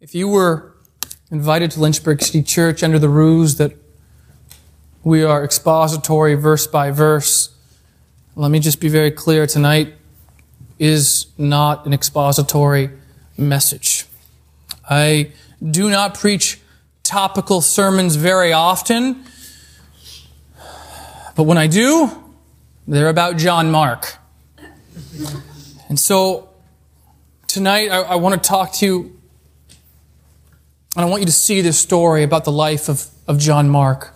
If you were invited to Lynchburg City Church under the ruse that we are expository verse by verse, let me just be very clear tonight is not an expository message. I do not preach topical sermons very often, but when I do, they're about John Mark. And so tonight I, I want to talk to you and I want you to see this story about the life of, of John Mark.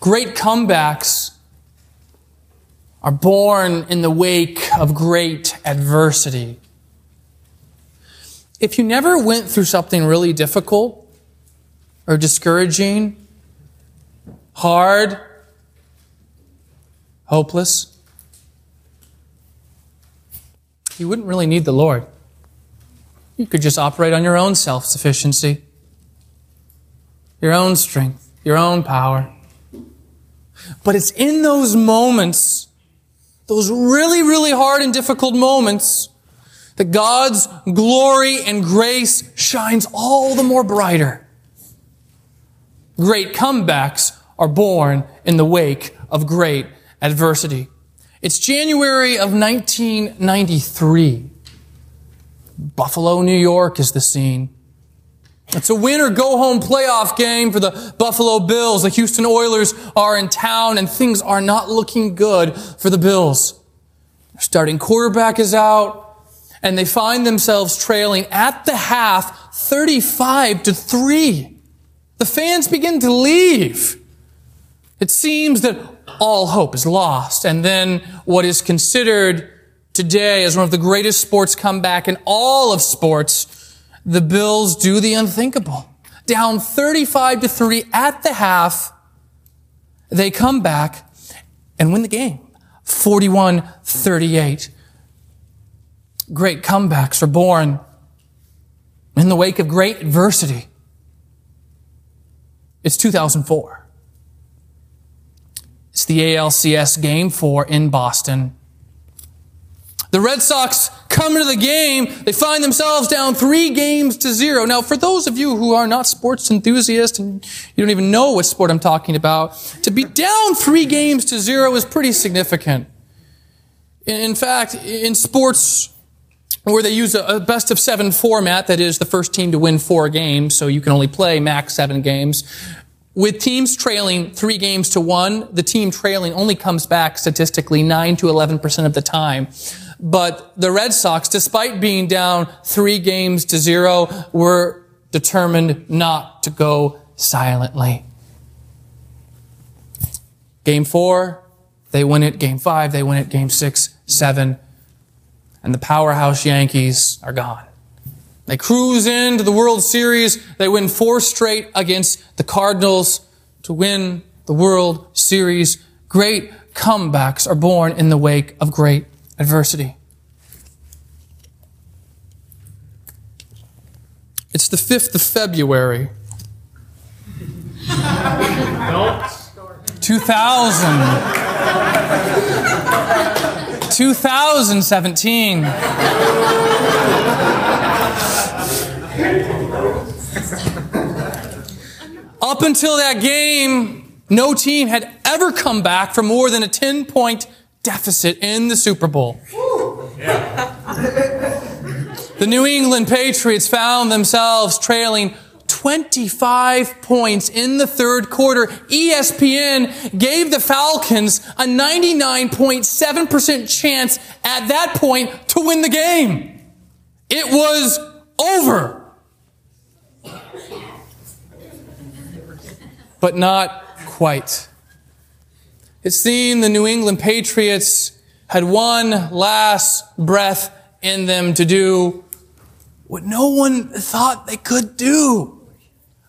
Great comebacks are born in the wake of great adversity. If you never went through something really difficult or discouraging, hard, hopeless, you wouldn't really need the Lord. You could just operate on your own self sufficiency, your own strength, your own power. But it's in those moments, those really, really hard and difficult moments, that God's glory and grace shines all the more brighter. Great comebacks are born in the wake of great adversity. It's January of 1993. Buffalo, New York is the scene. It's a win or go home playoff game for the Buffalo Bills. The Houston Oilers are in town and things are not looking good for the Bills. Their starting quarterback is out and they find themselves trailing at the half 35 to 3. The fans begin to leave. It seems that all hope is lost. And then what is considered today as one of the greatest sports comeback in all of sports, the Bills do the unthinkable. Down 35 to 3 at the half, they come back and win the game. 41-38. Great comebacks are born in the wake of great adversity. It's 2004. It's the ALCS game four in Boston. The Red Sox come into the game. They find themselves down three games to zero. Now, for those of you who are not sports enthusiasts and you don't even know what sport I'm talking about, to be down three games to zero is pretty significant. In fact, in sports where they use a best of seven format, that is the first team to win four games, so you can only play max seven games. With teams trailing three games to one, the team trailing only comes back statistically 9 to 11% of the time. But the Red Sox, despite being down three games to zero, were determined not to go silently. Game four, they win it. Game five, they win it. Game six, seven. And the powerhouse Yankees are gone. They cruise into the World Series. They win four straight against the Cardinals to win the World Series. Great comebacks are born in the wake of great adversity. It's the 5th of February. 2000. 2017. Up until that game, no team had ever come back from more than a 10 point deficit in the Super Bowl. The New England Patriots found themselves trailing 25 points in the third quarter. ESPN gave the Falcons a 99.7% chance at that point to win the game. It was over. But not quite. It seemed the New England Patriots had one last breath in them to do what no one thought they could do.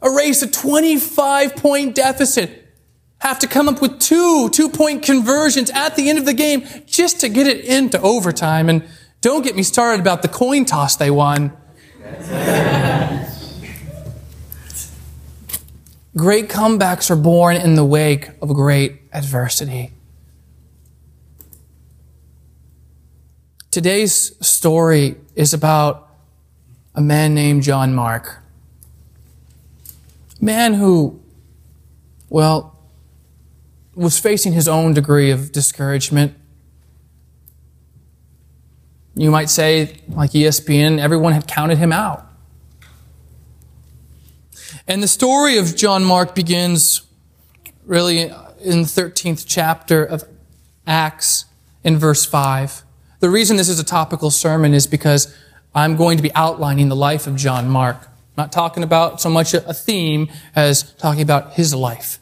Erase a 25 point deficit. Have to come up with two two point conversions at the end of the game just to get it into overtime. And don't get me started about the coin toss they won. Great comebacks are born in the wake of great adversity. Today's story is about a man named John Mark. Man who, well, was facing his own degree of discouragement. You might say, like ESPN, everyone had counted him out. And the story of John Mark begins really in the 13th chapter of Acts in verse 5. The reason this is a topical sermon is because I'm going to be outlining the life of John Mark. I'm not talking about so much a theme as talking about his life.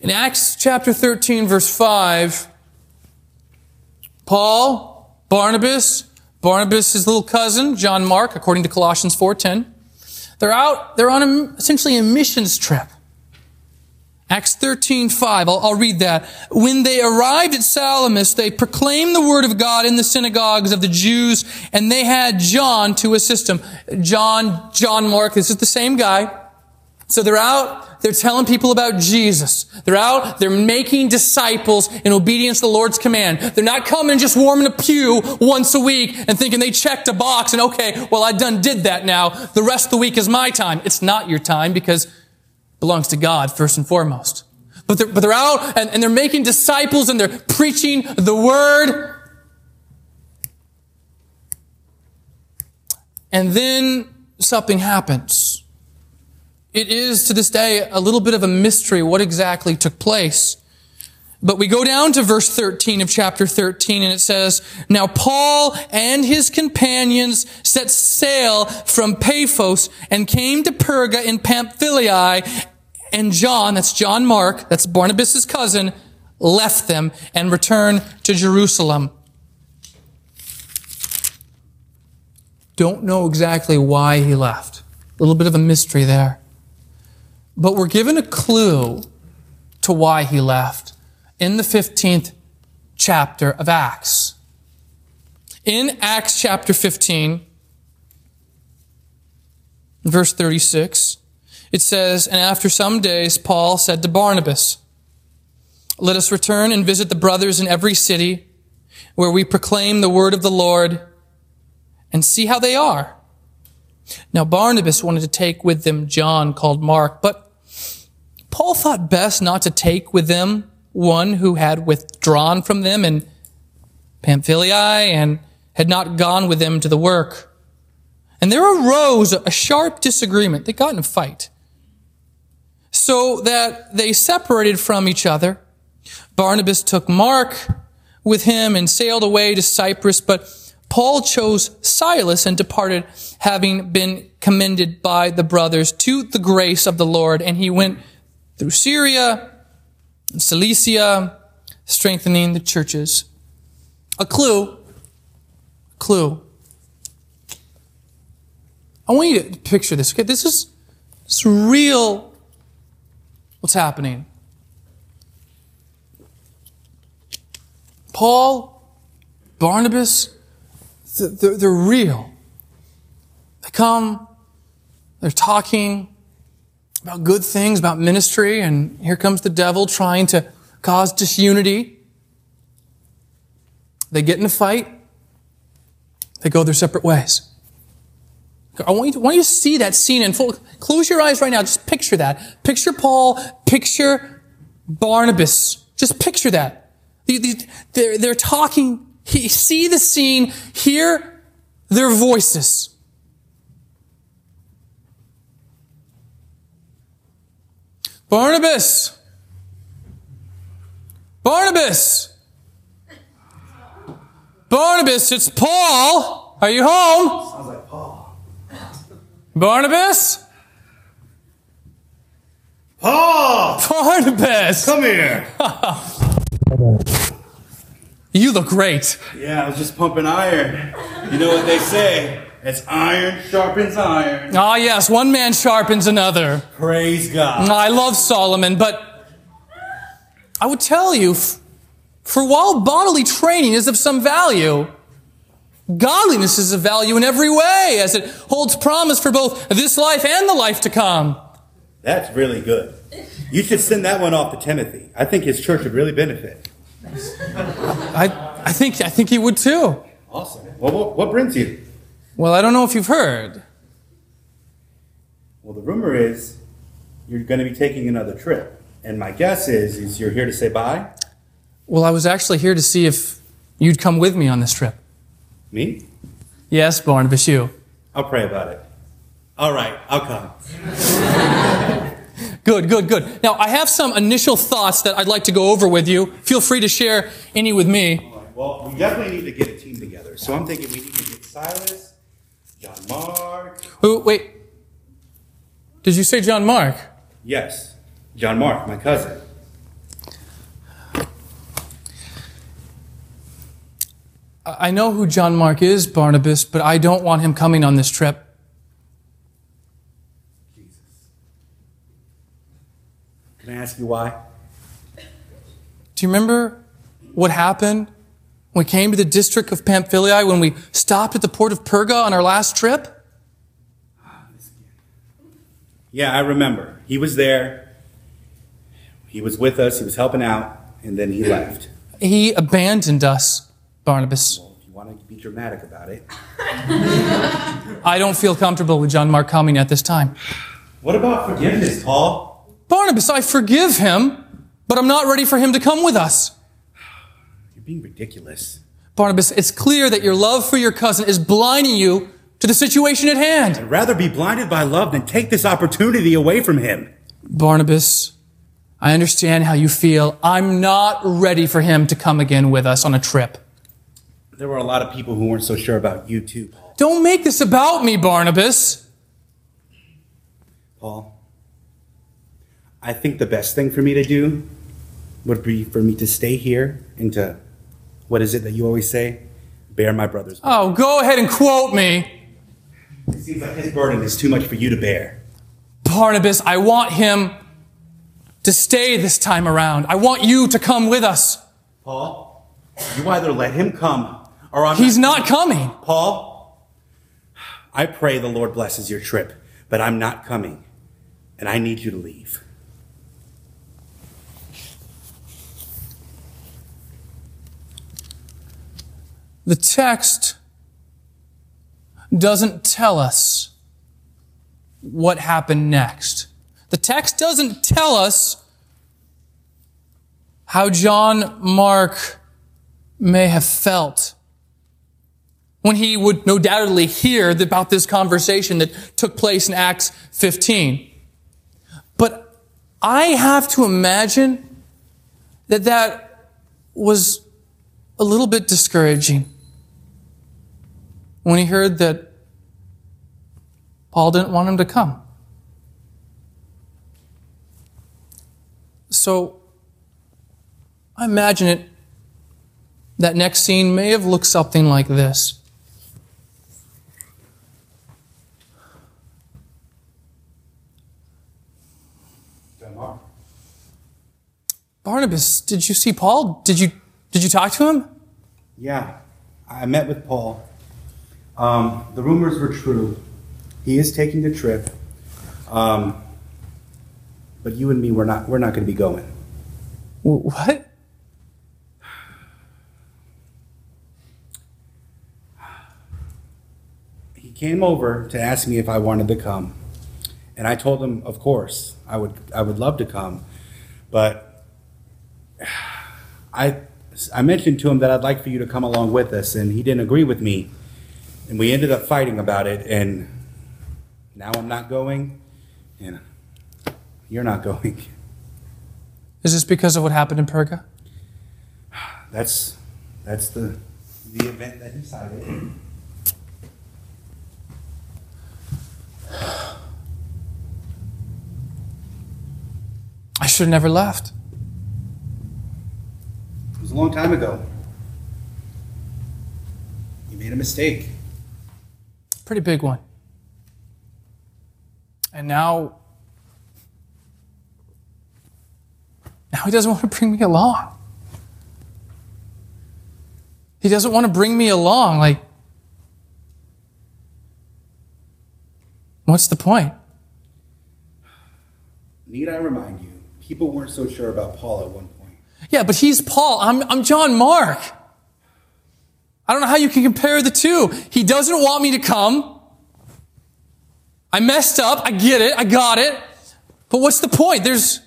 In Acts chapter 13, verse 5, Paul, Barnabas, Barnabas' his little cousin, John Mark, according to Colossians 4.10, they're out, they're on a, essentially a missions trip. Acts 13, 5. I'll, I'll, read that. When they arrived at Salamis, they proclaimed the word of God in the synagogues of the Jews, and they had John to assist them. John, John Mark, this is the same guy. So they're out, they're telling people about Jesus. They're out, they're making disciples in obedience to the Lord's command. They're not coming just warming a pew once a week and thinking they checked a box and okay, well I done did that now. The rest of the week is my time. It's not your time because belongs to God first and foremost. But they're, but they're out and, and they're making disciples and they're preaching the word. And then something happens. It is to this day a little bit of a mystery what exactly took place. But we go down to verse 13 of chapter 13 and it says, Now Paul and his companions set sail from Paphos and came to Perga in Pamphylia and John, that's John Mark, that's Barnabas' cousin, left them and returned to Jerusalem. Don't know exactly why he left. A little bit of a mystery there. But we're given a clue to why he left in the 15th chapter of Acts. In Acts chapter 15, verse 36, it says, And after some days, Paul said to Barnabas, Let us return and visit the brothers in every city where we proclaim the word of the Lord and see how they are. Now, Barnabas wanted to take with them John called Mark, but Paul thought best not to take with them one who had withdrawn from them in Pamphylia and had not gone with them to the work. And there arose a sharp disagreement. They got in a fight. So that they separated from each other. Barnabas took Mark with him and sailed away to Cyprus, but Paul chose Silas and departed, having been commended by the brothers to the grace of the Lord. And he went through Syria, and Cilicia, strengthening the churches. A clue, a clue. I want you to picture this. Okay, this is, this is real. What's happening? Paul, Barnabas, they're, they're real. They come, they're talking, about good things, about ministry, and here comes the devil trying to cause disunity. They get in a fight. They go their separate ways. I want you to, want you to see that scene in full. Close your eyes right now. Just picture that. Picture Paul. Picture Barnabas. Just picture that. They're, they're talking. See the scene. Hear their voices. Barnabas! Barnabas! Barnabas, it's Paul! Are you home? Sounds like Paul. Barnabas? Paul! Barnabas! Come here! you look great. Yeah, I was just pumping iron. You know what they say? It's iron sharpens iron. Ah, yes, one man sharpens another. Praise God. I love Solomon, but I would tell you, for while bodily training is of some value, godliness is of value in every way, as it holds promise for both this life and the life to come. That's really good. You should send that one off to Timothy. I think his church would really benefit. I, I think I think he would too. Awesome. Well, what, what brings you? Well, I don't know if you've heard. Well, the rumor is you're going to be taking another trip. And my guess is, is you're here to say bye? Well, I was actually here to see if you'd come with me on this trip. Me? Yes, Barnabas, you. I'll pray about it. All right, I'll come. Good, good, good. Now, I have some initial thoughts that I'd like to go over with you. Feel free to share any with me. Right, Well, we definitely need to get a team together. So I'm thinking we need to get Silas, John Mark. Wait, wait. Did you say John Mark? Yes, John Mark, my cousin. I know who John Mark is, Barnabas, but I don't want him coming on this trip. Can I ask you why? Do you remember what happened when we came to the district of Pamphylia when we stopped at the port of Perga on our last trip? Yeah, I remember. He was there. He was with us. He was helping out, and then he left. He abandoned us, Barnabas. Well, if you want to be dramatic about it, I don't feel comfortable with John Mark coming at this time. what about forgiveness, Paul? Barnabas, I forgive him, but I'm not ready for him to come with us. You're being ridiculous. Barnabas, it's clear that your love for your cousin is blinding you to the situation at hand. I'd rather be blinded by love than take this opportunity away from him. Barnabas, I understand how you feel. I'm not ready for him to come again with us on a trip. There were a lot of people who weren't so sure about you, too, Paul. Don't make this about me, Barnabas. Paul, I think the best thing for me to do would be for me to stay here and to, what is it that you always say? Bear my brother's burden. Oh, go ahead and quote me. It seems like his burden is too much for you to bear. Barnabas, I want him to stay this time around. I want you to come with us. Paul, you either let him come or I'm He's not coming. Paul, I pray the Lord blesses your trip, but I'm not coming, and I need you to leave. The text doesn't tell us what happened next. The text doesn't tell us how John Mark may have felt when he would no doubtedly hear about this conversation that took place in Acts 15. But I have to imagine that that was a little bit discouraging when he heard that Paul didn't want him to come. So I imagine it, that next scene may have looked something like this. Barnabas, did you see Paul? Did you did you talk to him? Yeah, I met with Paul. Um, the rumors were true. He is taking the trip. Um, but you and me, we're not, we're not going to be going. What? He came over to ask me if I wanted to come. And I told him, of course, I would, I would love to come. But I, I mentioned to him that I'd like for you to come along with us, and he didn't agree with me. And we ended up fighting about it, and now I'm not going, and you're not going. Is this because of what happened in Perga? That's, that's the, the event that decided. I should have never left. It was a long time ago. You made a mistake. Pretty big one. And now, now he doesn't want to bring me along. He doesn't want to bring me along. Like, what's the point? Need I remind you, people weren't so sure about Paul at one point. Yeah, but he's Paul. I'm, I'm John Mark. I don't know how you can compare the two. He doesn't want me to come. I messed up. I get it. I got it. But what's the point? There's,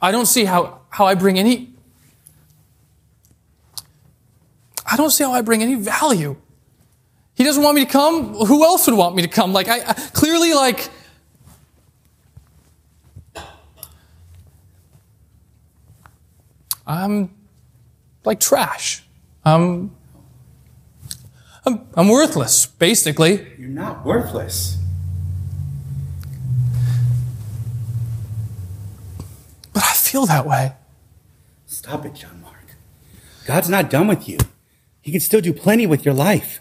I don't see how, how I bring any, I don't see how I bring any value. He doesn't want me to come. Who else would want me to come? Like, I, I clearly, like, I'm like trash. I'm, I'm, I'm worthless, basically. You're not worthless. But I feel that way. Stop it, John Mark. God's not done with you. He can still do plenty with your life.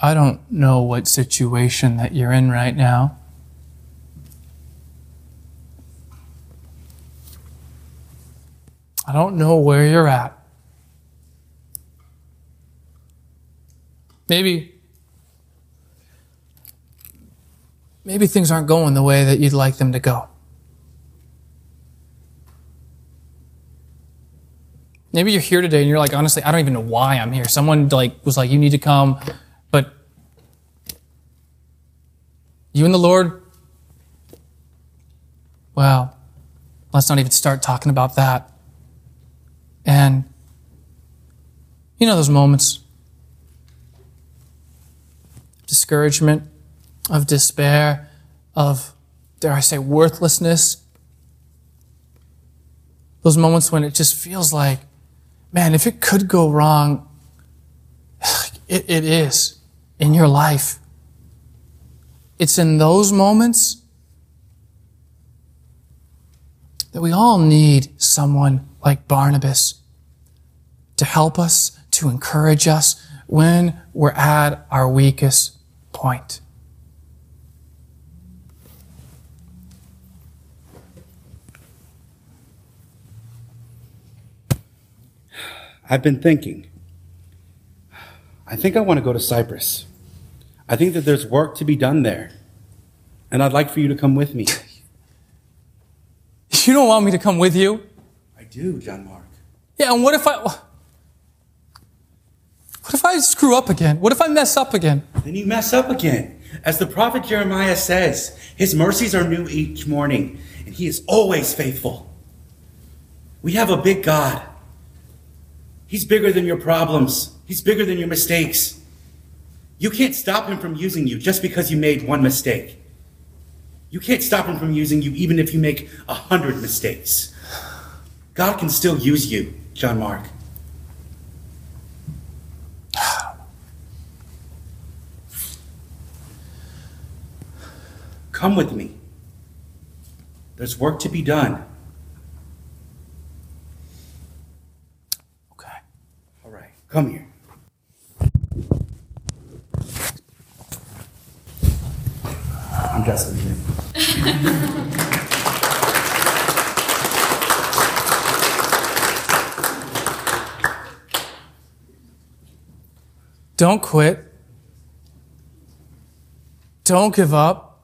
I don't know what situation that you're in right now. I don't know where you're at. Maybe maybe things aren't going the way that you'd like them to go. Maybe you're here today and you're like, honestly, I don't even know why I'm here. Someone like was like, you need to come, but you and the Lord, well, let's not even start talking about that. And you know those moments discouragement, of despair, of, dare I say, worthlessness. Those moments when it just feels like, man, if it could go wrong, it, it is in your life. It's in those moments that we all need someone like Barnabas to help us, to encourage us when we're at our weakest point. I've been thinking. I think I want to go to Cyprus. I think that there's work to be done there. And I'd like for you to come with me. You don't want me to come with you? I do, John Mark. Yeah, and what if I. What if I screw up again? What if I mess up again? Then you mess up again. As the prophet Jeremiah says, his mercies are new each morning, and he is always faithful. We have a big God. He's bigger than your problems. He's bigger than your mistakes. You can't stop him from using you just because you made one mistake. You can't stop him from using you even if you make a hundred mistakes. God can still use you, John Mark. Come with me. There's work to be done. Okay. All right, come here. Just. Don't quit. Don't give up.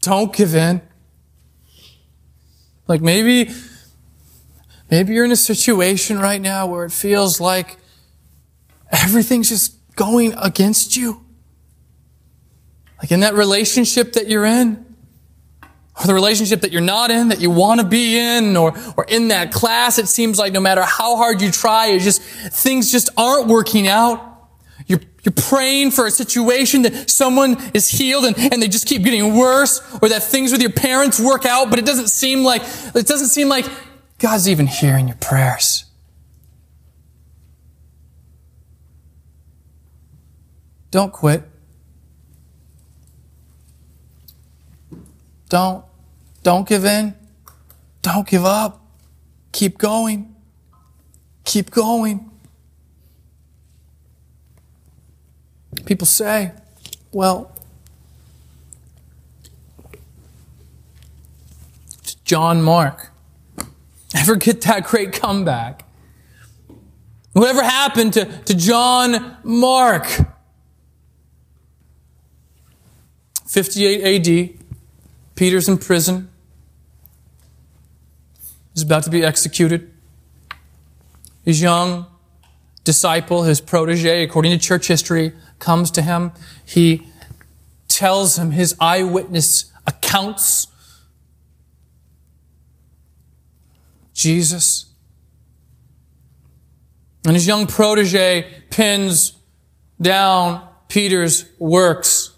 Don't give in. Like maybe, maybe you're in a situation right now where it feels like everything's just going against you. Like in that relationship that you're in, or the relationship that you're not in, that you want to be in, or, or in that class, it seems like no matter how hard you try, it just, things just aren't working out. You're, you're praying for a situation that someone is healed and, and they just keep getting worse, or that things with your parents work out, but it doesn't seem like, it doesn't seem like God's even hearing your prayers. Don't quit. Don't, don't give in. Don't give up. Keep going. Keep going. People say, well, John Mark. Ever get that great comeback? Whatever happened to, to John Mark? 58 AD. Peter's in prison. He's about to be executed. His young disciple, his protege, according to church history, comes to him. He tells him his eyewitness accounts. Jesus. And his young protege pins down Peter's works.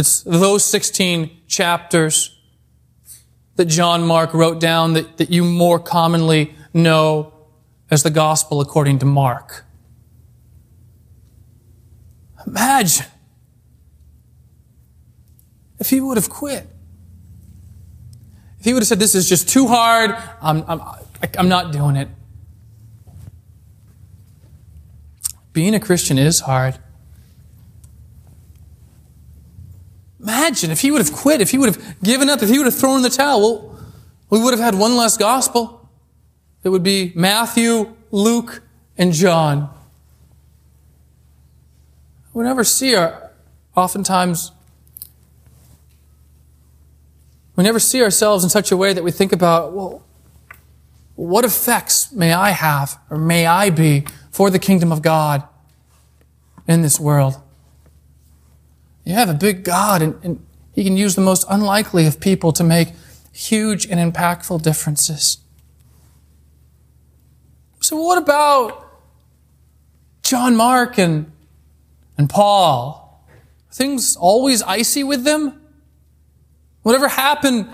It's those 16 chapters that John Mark wrote down that, that you more commonly know as the gospel according to Mark. Imagine if he would have quit. If he would have said, This is just too hard, I'm, I'm, I'm not doing it. Being a Christian is hard. Imagine if he would have quit, if he would have given up, if he would have thrown in the towel, well, we would have had one less gospel. It would be Matthew, Luke, and John. We never see our, oftentimes, we never see ourselves in such a way that we think about, well, what effects may I have or may I be for the kingdom of God in this world? You have a big God, and, and He can use the most unlikely of people to make huge and impactful differences. So, what about John Mark and, and Paul? Are things always icy with them? Whatever happened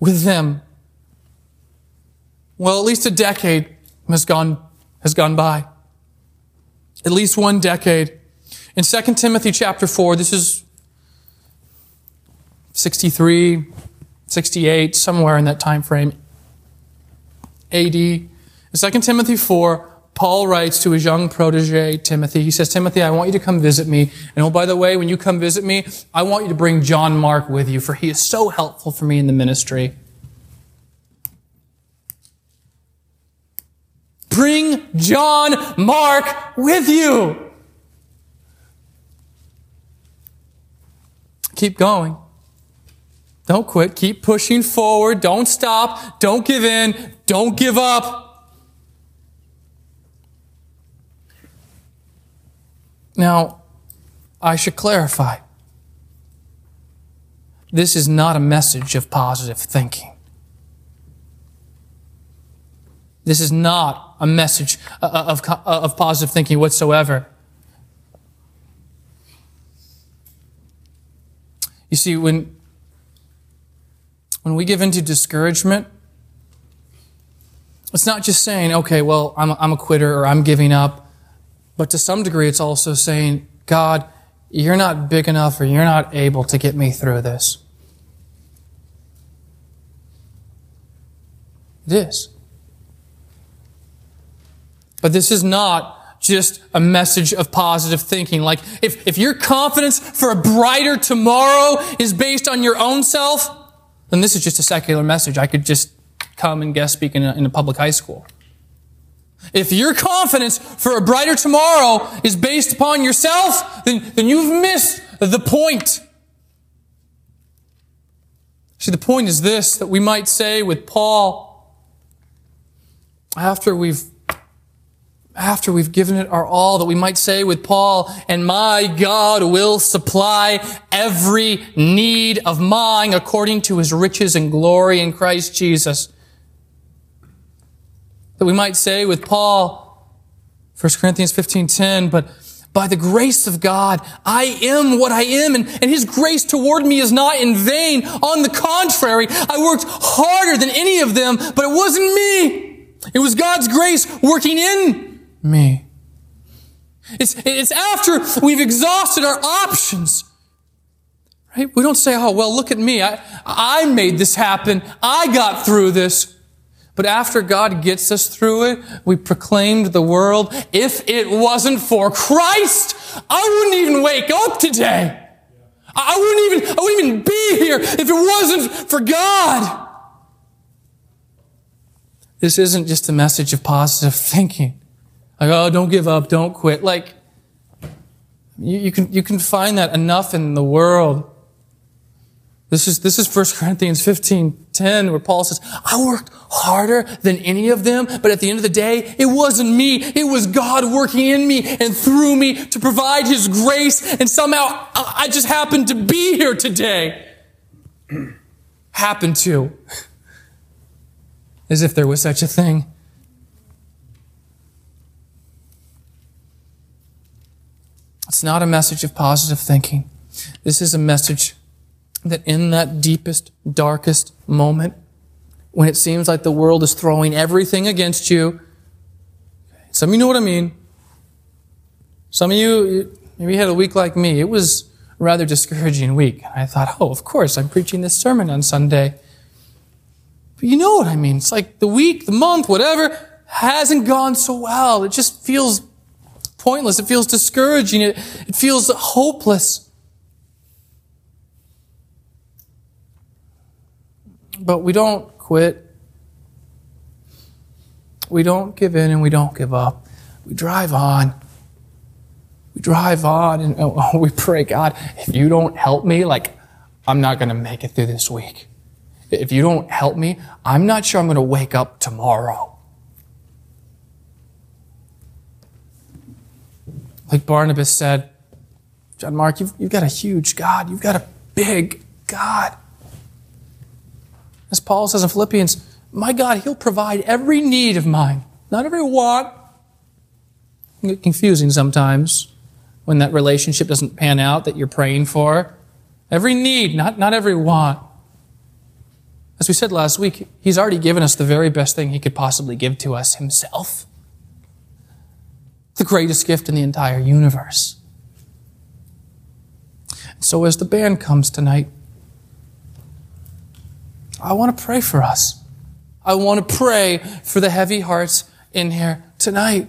with them? Well, at least a decade has gone, has gone by. At least one decade. In 2 Timothy chapter 4, this is 63, 68, somewhere in that time frame, AD. In 2 Timothy 4, Paul writes to his young protege, Timothy. He says, Timothy, I want you to come visit me. And oh, by the way, when you come visit me, I want you to bring John Mark with you, for he is so helpful for me in the ministry. Bring John Mark with you. Keep going. Don't quit. Keep pushing forward. Don't stop. Don't give in. Don't give up. Now, I should clarify. This is not a message of positive thinking. This is not a message uh, uh, of, of, uh, of positive thinking whatsoever. You see, when, when we give into discouragement, it's not just saying, okay, well, I'm, I'm a quitter or I'm giving up. But to some degree, it's also saying, God, you're not big enough or you're not able to get me through this. It is. But this is not just a message of positive thinking. Like, if, if your confidence for a brighter tomorrow is based on your own self, then this is just a secular message. I could just come and guest speak in a, in a public high school. If your confidence for a brighter tomorrow is based upon yourself, then, then you've missed the point. See, the point is this that we might say with Paul, after we've after we've given it our all, that we might say with Paul, and my God will supply every need of mine according to his riches and glory in Christ Jesus. That we might say with Paul, 1 Corinthians 15:10, but by the grace of God, I am what I am, and, and His grace toward me is not in vain. On the contrary, I worked harder than any of them, but it wasn't me. It was God's grace working in me. It's, it's after we've exhausted our options. Right? We don't say, oh, well, look at me. I, I made this happen. I got through this. But after God gets us through it, we proclaimed the world, if it wasn't for Christ, I wouldn't even wake up today. I wouldn't even, I wouldn't even be here if it wasn't for God. This isn't just a message of positive thinking. Like, oh, don't give up, don't quit. Like, You, you, can, you can find that enough in the world. This is, this is 1 Corinthians 15, 10, where Paul says, I worked harder than any of them, but at the end of the day, it wasn't me. It was God working in me and through me to provide His grace, and somehow I just happened to be here today. happened to. As if there was such a thing. It's not a message of positive thinking. This is a message that in that deepest, darkest moment, when it seems like the world is throwing everything against you, some of you know what I mean. Some of you, maybe you had a week like me. It was a rather discouraging week. I thought, oh, of course, I'm preaching this sermon on Sunday. But you know what I mean. It's like the week, the month, whatever, hasn't gone so well. It just feels pointless. It feels discouraging. It, it feels hopeless. But we don't quit. We don't give in and we don't give up. We drive on. We drive on and oh, we pray, God, if you don't help me, like, I'm not going to make it through this week. If you don't help me, I'm not sure I'm going to wake up tomorrow. Like Barnabas said, John Mark, you've, you've got a huge God. You've got a big God. As Paul says in Philippians, my God, He'll provide every need of mine, not every want. Get confusing sometimes when that relationship doesn't pan out that you're praying for. Every need, not, not every want. As we said last week, He's already given us the very best thing He could possibly give to us Himself. The greatest gift in the entire universe. So as the band comes tonight, I want to pray for us. I want to pray for the heavy hearts in here tonight.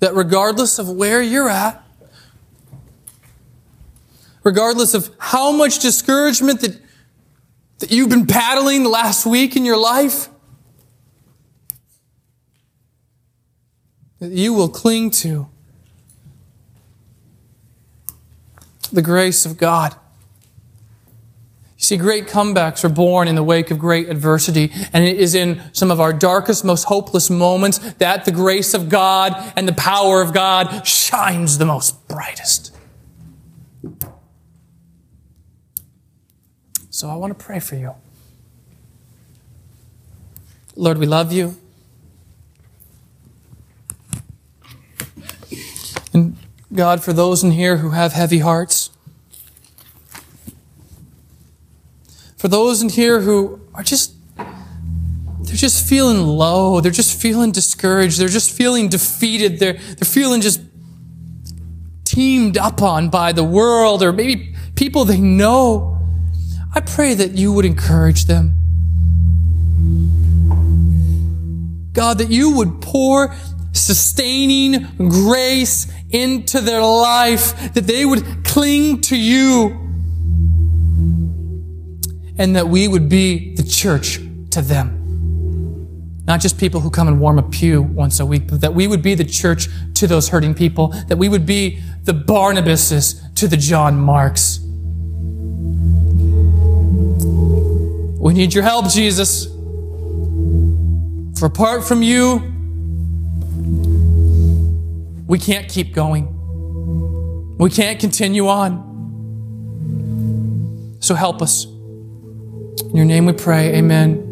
That regardless of where you're at, regardless of how much discouragement that, that you've been battling the last week in your life, that you will cling to the grace of God. You see, great comebacks are born in the wake of great adversity, and it is in some of our darkest, most hopeless moments that the grace of God and the power of God shines the most brightest. So I want to pray for you. Lord, we love you. And God, for those in here who have heavy hearts, For those in here who are just, they're just feeling low. They're just feeling discouraged. They're just feeling defeated. They're, they're feeling just teamed up on by the world or maybe people they know. I pray that you would encourage them. God, that you would pour sustaining grace into their life, that they would cling to you and that we would be the church to them. Not just people who come and warm a pew once a week, but that we would be the church to those hurting people, that we would be the Barnabases to the John Marks. We need your help, Jesus. For apart from you, we can't keep going. We can't continue on. So help us. In your name we pray. Amen.